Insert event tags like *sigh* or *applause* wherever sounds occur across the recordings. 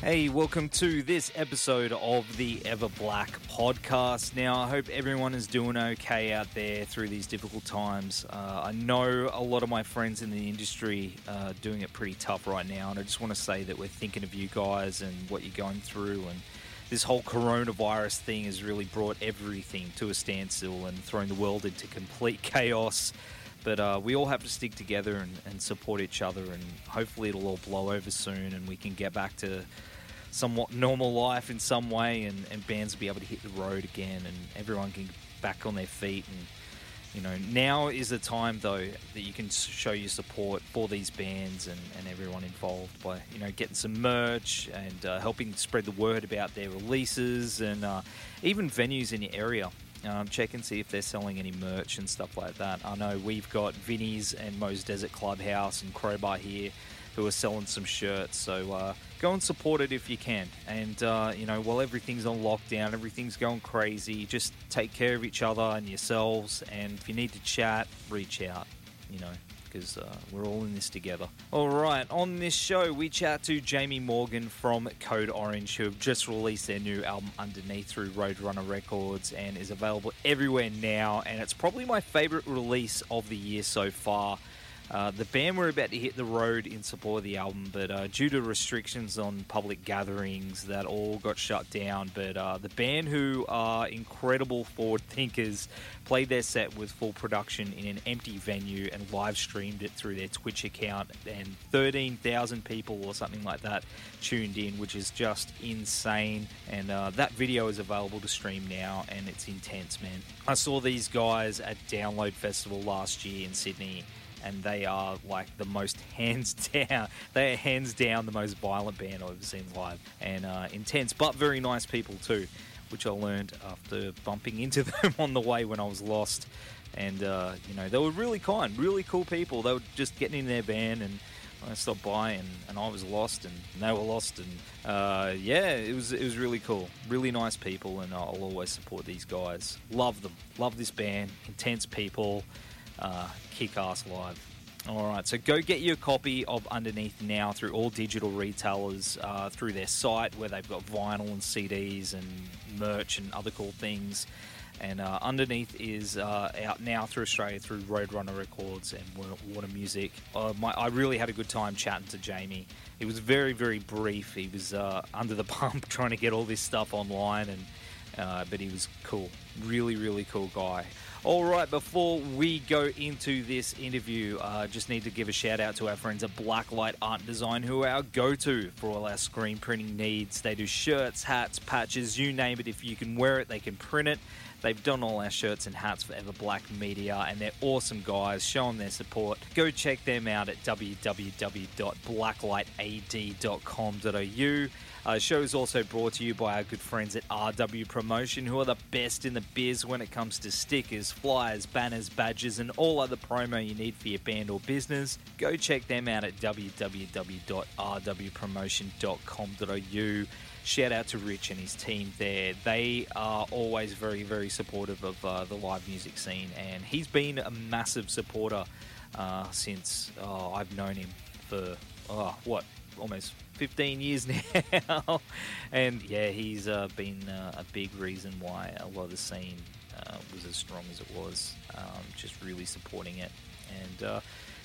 Hey, welcome to this episode of the Ever Black podcast. Now, I hope everyone is doing okay out there through these difficult times. Uh, I know a lot of my friends in the industry are doing it pretty tough right now, and I just want to say that we're thinking of you guys and what you're going through. And this whole coronavirus thing has really brought everything to a standstill and thrown the world into complete *laughs* chaos. But uh, we all have to stick together and, and support each other, and hopefully it'll all blow over soon, and we can get back to somewhat normal life in some way, and, and bands will be able to hit the road again, and everyone can get back on their feet. And you know, now is the time though that you can show your support for these bands and, and everyone involved by you know getting some merch and uh, helping spread the word about their releases and uh, even venues in your area. Um, check and see if they're selling any merch and stuff like that. I know we've got Vinnie's and Moe's Desert Clubhouse and Crowbar here who are selling some shirts. So uh, go and support it if you can. And, uh, you know, while everything's on lockdown, everything's going crazy, just take care of each other and yourselves. And if you need to chat, reach out, you know, because uh, we're all in this together. All right, on this show, we chat to Jami Morgan from Code Orange, who have just released their new album Underneath through Roadrunner Records and is available everywhere now. And it's probably my favorite release of the year so far. Uh, the band were about to hit the road in support of the album, but uh, due to restrictions on public gatherings, that all got shut down. But uh, the band, who are incredible forward thinkers, played their set with full production in an empty venue and live streamed it through their Twitch account, and 13,000 people or something like that tuned in, which is just insane. And uh, that video is available to stream now, and it's intense, man. I saw these guys at Download Festival last year in Sydney and they are like the most *laughs* hands down. They are hands down the most violent band I've ever seen live, and uh, intense, but very nice people too, which I learned after bumping into *laughs* them on the way when I was lost. And uh, you know, they were really kind, really cool people. They were just getting in their van and. I stopped by and, and I was lost and they were lost and uh, yeah, it was it was really cool, really nice people, and I'll always support these guys. Love them, love this band, intense people, uh, kick ass live. All right, so go get your copy of Underneath now through all digital retailers, uh, through their site where they've got vinyl and CDs and merch and other cool things. And uh, Underneath is uh, out now through Australia through Roadrunner Records and Warner Music. Uh, my, I really had a good time chatting to Jami. He was very, very brief. He was uh, under the *laughs* pump trying to get all this stuff online, and uh, but he was cool. Really, really cool guy. All right, before we go into this interview, uh, just need to give a shout out to our friends at Blacklight Art Design, who are our go to for all our screen printing needs. They do shirts, hats, patches, you name it. If you can wear it, they can print it. They've done all our shirts and hats for Ever Black Media, and they're awesome guys. Show them their support. Go check them out at www.blacklightad.com.au. Uh, show is also brought to you by our good friends at RW Promotion, who are the best in the biz when it comes to stickers, flyers, banners, badges, and all other promo you need for your band or business. Go check them out at www.rwpromotion.com.au. Shout out to Rich and his team there. They are always very, very supportive of uh, the live music scene, and he's been a massive supporter uh, since oh, I've known him for oh, what almost 15 years *laughs* now. and yeah, he's uh, been uh, a big reason why a lot of the scene uh, was as strong as it was. Um, just really supporting it. And uh,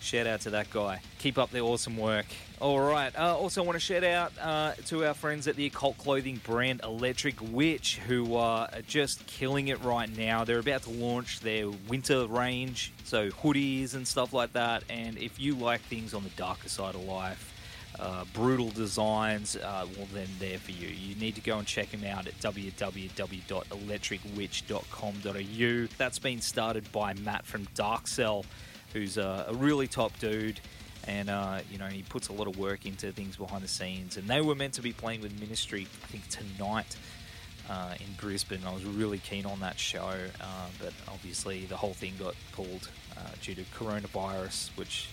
shout out to that guy. Keep up the awesome work. All right. Uh, also, want to shout out uh, to our friends at the occult clothing brand Electric Witch, who are just killing it right now. They're about to launch their winter range, so hoodies and stuff like that. And if you like things on the darker side of life, uh, brutal designs, uh, well, then they're for you. You need to go and check them out at www.electricwitch.com.au. That's been started by Matt from Dark Cell, who's a, a really top dude. and uh, you know he puts a lot of work into things behind the scenes. And they were meant to be playing with Ministry, I think tonight uh, in Brisbane. I was really keen on that show, uh, but obviously the whole thing got pulled uh, due to coronavirus, which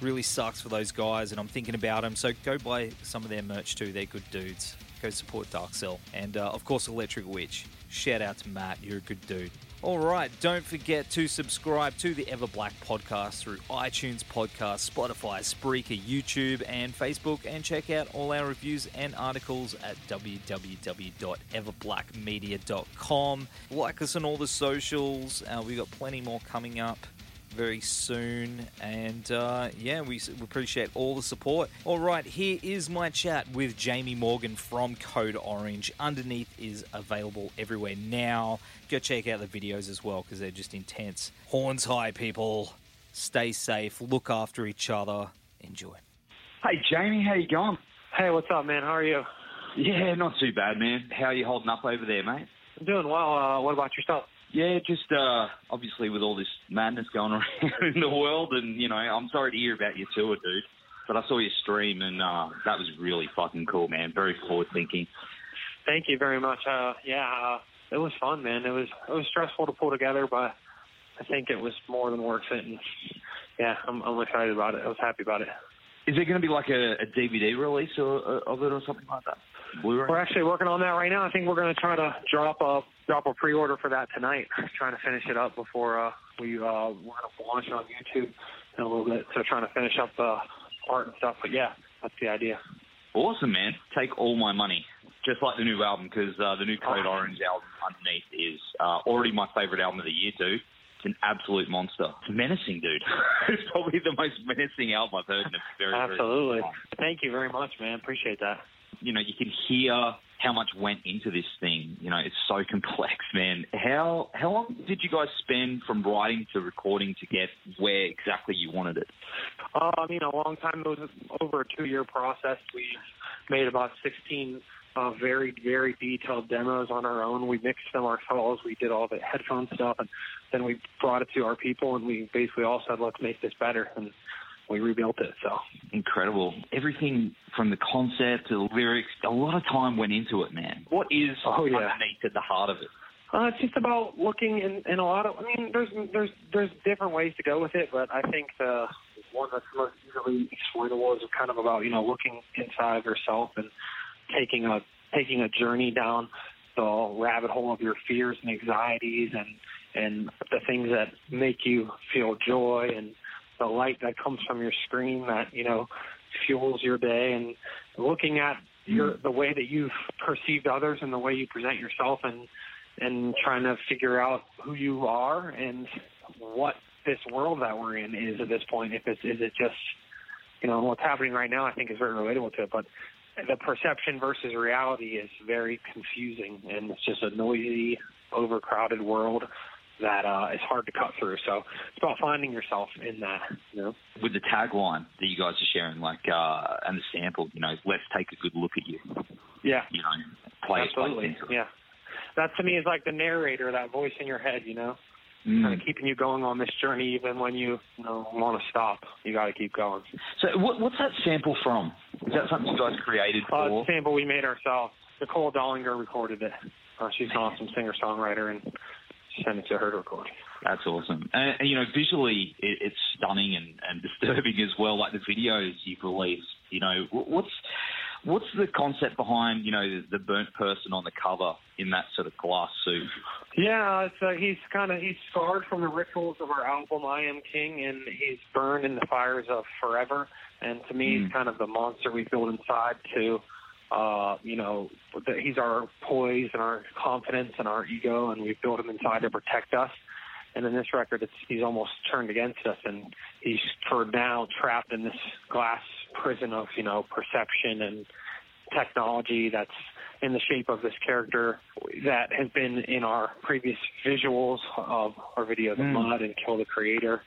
really sucks for those guys. And I'm thinking about them. So go buy some of their merch too. They're good dudes. Go support Dark Cell, and uh, of course Electric Witch. Shout out to Matt. You're a good dude. All right, don't forget to subscribe to the Ever Black podcast through iTunes Podcast, Spotify, Spreaker, YouTube, and Facebook, and check out all our reviews and articles at www.everblackmedia.com. Like us on all the socials. Uh, we've got plenty more coming up very soon. And uh, yeah, we appreciate all the support. All right, here is my chat with Jami Morgan from Code Orange. Underneath is available everywhere now. Go check out the videos as well because they're just intense. Horns high, people. Stay safe. Look after each other. Enjoy. Hey, Jami, how you going? Hey, what's up, man? How are you? Yeah, not too bad, man. How are you holding up over there, mate? I'm doing well. Uh, what about yourself? Yeah, just uh, obviously with all this madness going *laughs* around in the world, and you know, I'm sorry to hear about your tour, dude. But I saw your stream, and uh, that was really fucking cool, man. Very forward thinking. Thank you very much. Uh, yeah, uh, it was fun, man. It was it was stressful to pull together, but I think it was more than worth it. And yeah, I'm, I'm excited about it. I was happy about it. Is there going to be like a, a DVD release or, of it or something like that? Blu-ray? We're actually working on that right now. I think we're going to try to drop a drop a pre-order for that tonight. *laughs* trying to finish it up before uh, we uh, we're to launch it on YouTube in a little bit. So trying to finish up the art and stuff. But yeah, that's the idea. Awesome, man. Take all my money. Just like the new album, because uh, the new Code Orange album underneath is uh, already my favorite album of the year, too. It's an absolute monster. It's menacing, dude. *laughs* it's probably the most menacing album I've heard in a very, Absolutely. Very Thank you very much, man. Appreciate that. You know, you can hear how much went into this thing. You know, it's so *laughs* complex, man. How how long did you guys spend from writing to recording to get where exactly you wanted it? Uh, I mean, a long time. It was over a two year process. We made about sixteen uh, very, very detailed demos on our own. We mixed them ourselves. We did all the headphone stuff, and then we brought it to our people, and we basically all said, "Let's make this better." And we rebuilt it. So incredible! Everything from the concept to the lyrics, a lot of time went into it, man. What is oh, yeah. underneath at the heart of it? Uh, it's just about looking in, in a lot of. I mean, there's there's there's different ways to go with it, but I think the one that's most easily exploitable is kind of about you know looking inside of yourself and taking a taking a journey down the rabbit hole of your fears and anxieties and and the things that make you feel joy and the light that comes from your screen that you know fuels your day. And looking at your hmm. the way that you've perceived others and the way you present yourself and and trying to figure out who you are and what this world that we're in is at this point if it's is it just you know what's happening right now i think is very relatable to it. But the perception versus reality is very confusing, and it's just a noisy, overcrowded world that uh, is hard to cut through. So it's about finding yourself in that. You know, with the tagline that you guys are sharing, like uh, and the sample, you know, let's take a good look at you. Yeah. You know, play it. absolutely. It, yeah. That to me is like the narrator, that voice in your head. You know mm. kind of keeping you going on this journey, even when you, you know, want to stop. You got to keep going. So, what, what's that sample from? Is that something you guys created uh, for? Uh, sample we made ourselves. Nicole Dollanganger recorded it. Uh, she's an awesome singer songwriter, and sent it to her to record. That's awesome. And, and you know, visually, it, it's stunning and, and *laughs* disturbing as well. Like the videos you've released. You know, what's What's the concept behind, you know, the burnt person on the cover in that sort of glass suit? Yeah, so he's kind of he's scarred from the rituals of our album "I Am King," and he's burned in the fires of forever. And to me, mm. he's kind of the monster we build inside to, uh, you know, he's our poise and our confidence and our ego, and we've built him inside to protect us. And in this record, it's, he's almost turned against us, and he's for now trapped in this glass prison of you know perception and technology that's in the shape of this character that has been in our previous visuals of our video, The mm. Mud and Kill the Creator.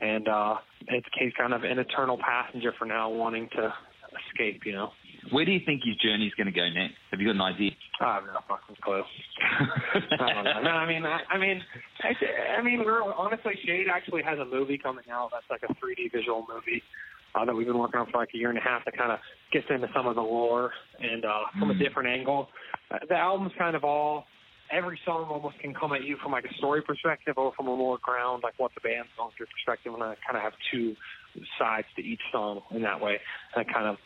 And uh, it's he's kind of an eternal passenger for now, wanting to escape, you know. Where do you think his journey is going to go next? Have you got an idea? I have no fucking clue. I don't know. No, I mean, I, I mean, I, I mean, we're honestly, Shade actually has a movie coming out that's like a 3D visual movie uh, that we've been working on for like a year and a half that kind of gets into some of the lore and uh, from a different angle. Uh, the album's kind of all every song almost can come at you from like a story perspective or from a more ground, like what the band's going through perspective. And I kind of have two sides to each song in that way. And it kind of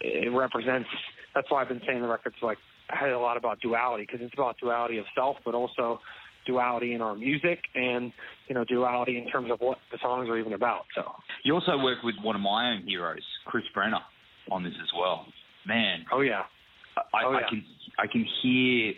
it represents. That's why I've been saying the record's like I had a lot about duality because it's about duality of self, but also duality in our music and you know duality in terms of what the songs are even about. So you also work with one of my own heroes, Chris Vrenna, on this as well. Man, oh yeah, I, oh, yeah. I can I can hear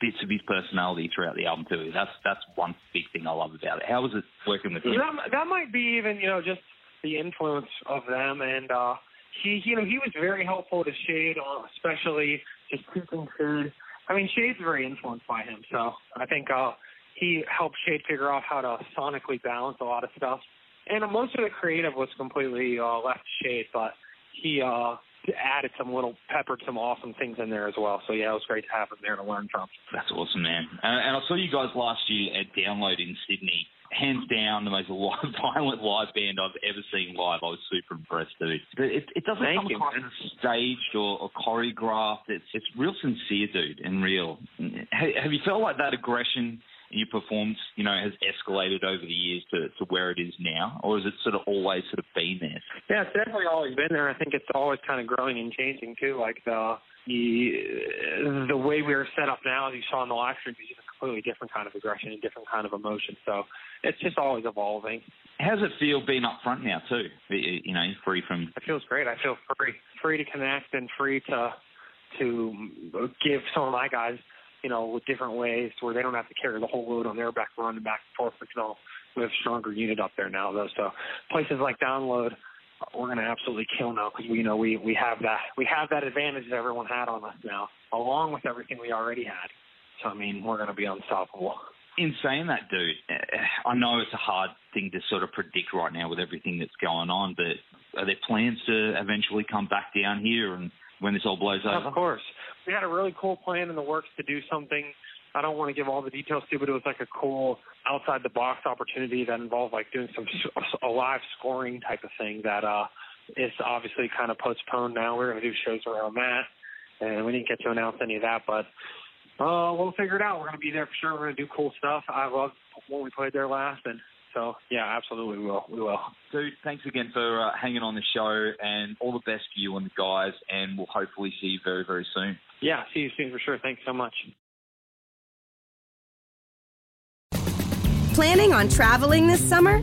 bits of his personality throughout the album too. That's that's one big thing I love about it. How was it working with him? That, that might be even you know just the influence of them and. uh he, you know, he was very helpful to Shade, uh, especially just cooking food. I mean, Shade's very influenced by him, so I think uh, he helped Shade figure out how to sonically balance a lot of stuff. And most of the creative was completely uh, left to Shade, but he uh, added some little, peppered some awesome things in there as well. So yeah, it was great to have him there to learn from. That's awesome, man. And, and I saw you guys last year at Download in Sydney hands down the most *laughs* live, violent live band I've ever seen live. I was super impressed, dude. But it, it doesn't Thank come you, across man. as staged or, or choreographed. It's it's real sincere, dude, and real. Have, have you felt like that aggression in your performance, you know, has escalated over the years to, to where it is now, or has it sort of always sort of been there? Yeah, it's definitely always been there. I think it's always kind of growing and changing too. Like the the the way we are set up now, as you saw in the live stream, is a completely different kind of aggression and different kind of emotion. So it's just always evolving. How's it feel being up front now too? You know, free from. It feels great. I feel free, free to connect and free to to give some of my guys, you know, with different ways where they don't have to carry the whole load on their back, running back and forth. You know, we have a stronger unit up there now, though. So places like Download, we're going to absolutely kill now because we you know we we have that we have that advantage that everyone had on us now, along with everything we already had. So I mean, we're going to be unstoppable. In saying that, dude, I know it's a hard thing to sort of predict right now with everything that's going on, but are there plans to eventually come back down here and when this all blows over? Of course. We had a really cool plan in the works to do something. I don't want to give all the details to, but it was like a cool outside the box opportunity that involved like doing some a live scoring type of thing that uh is obviously kind of postponed now. We're going to do shows around that, and we didn't get to announce any of that, but uh, we'll figure it out. We're going to be there for sure. We're going to do cool stuff. I love when we played there last, and so yeah, absolutely we will. We will. Dude, thanks again for uh, hanging on the show, and all the best for you and the guys, and we'll hopefully see you very, very soon. Yeah, see you soon for sure. Thanks so much. Planning on traveling this summer?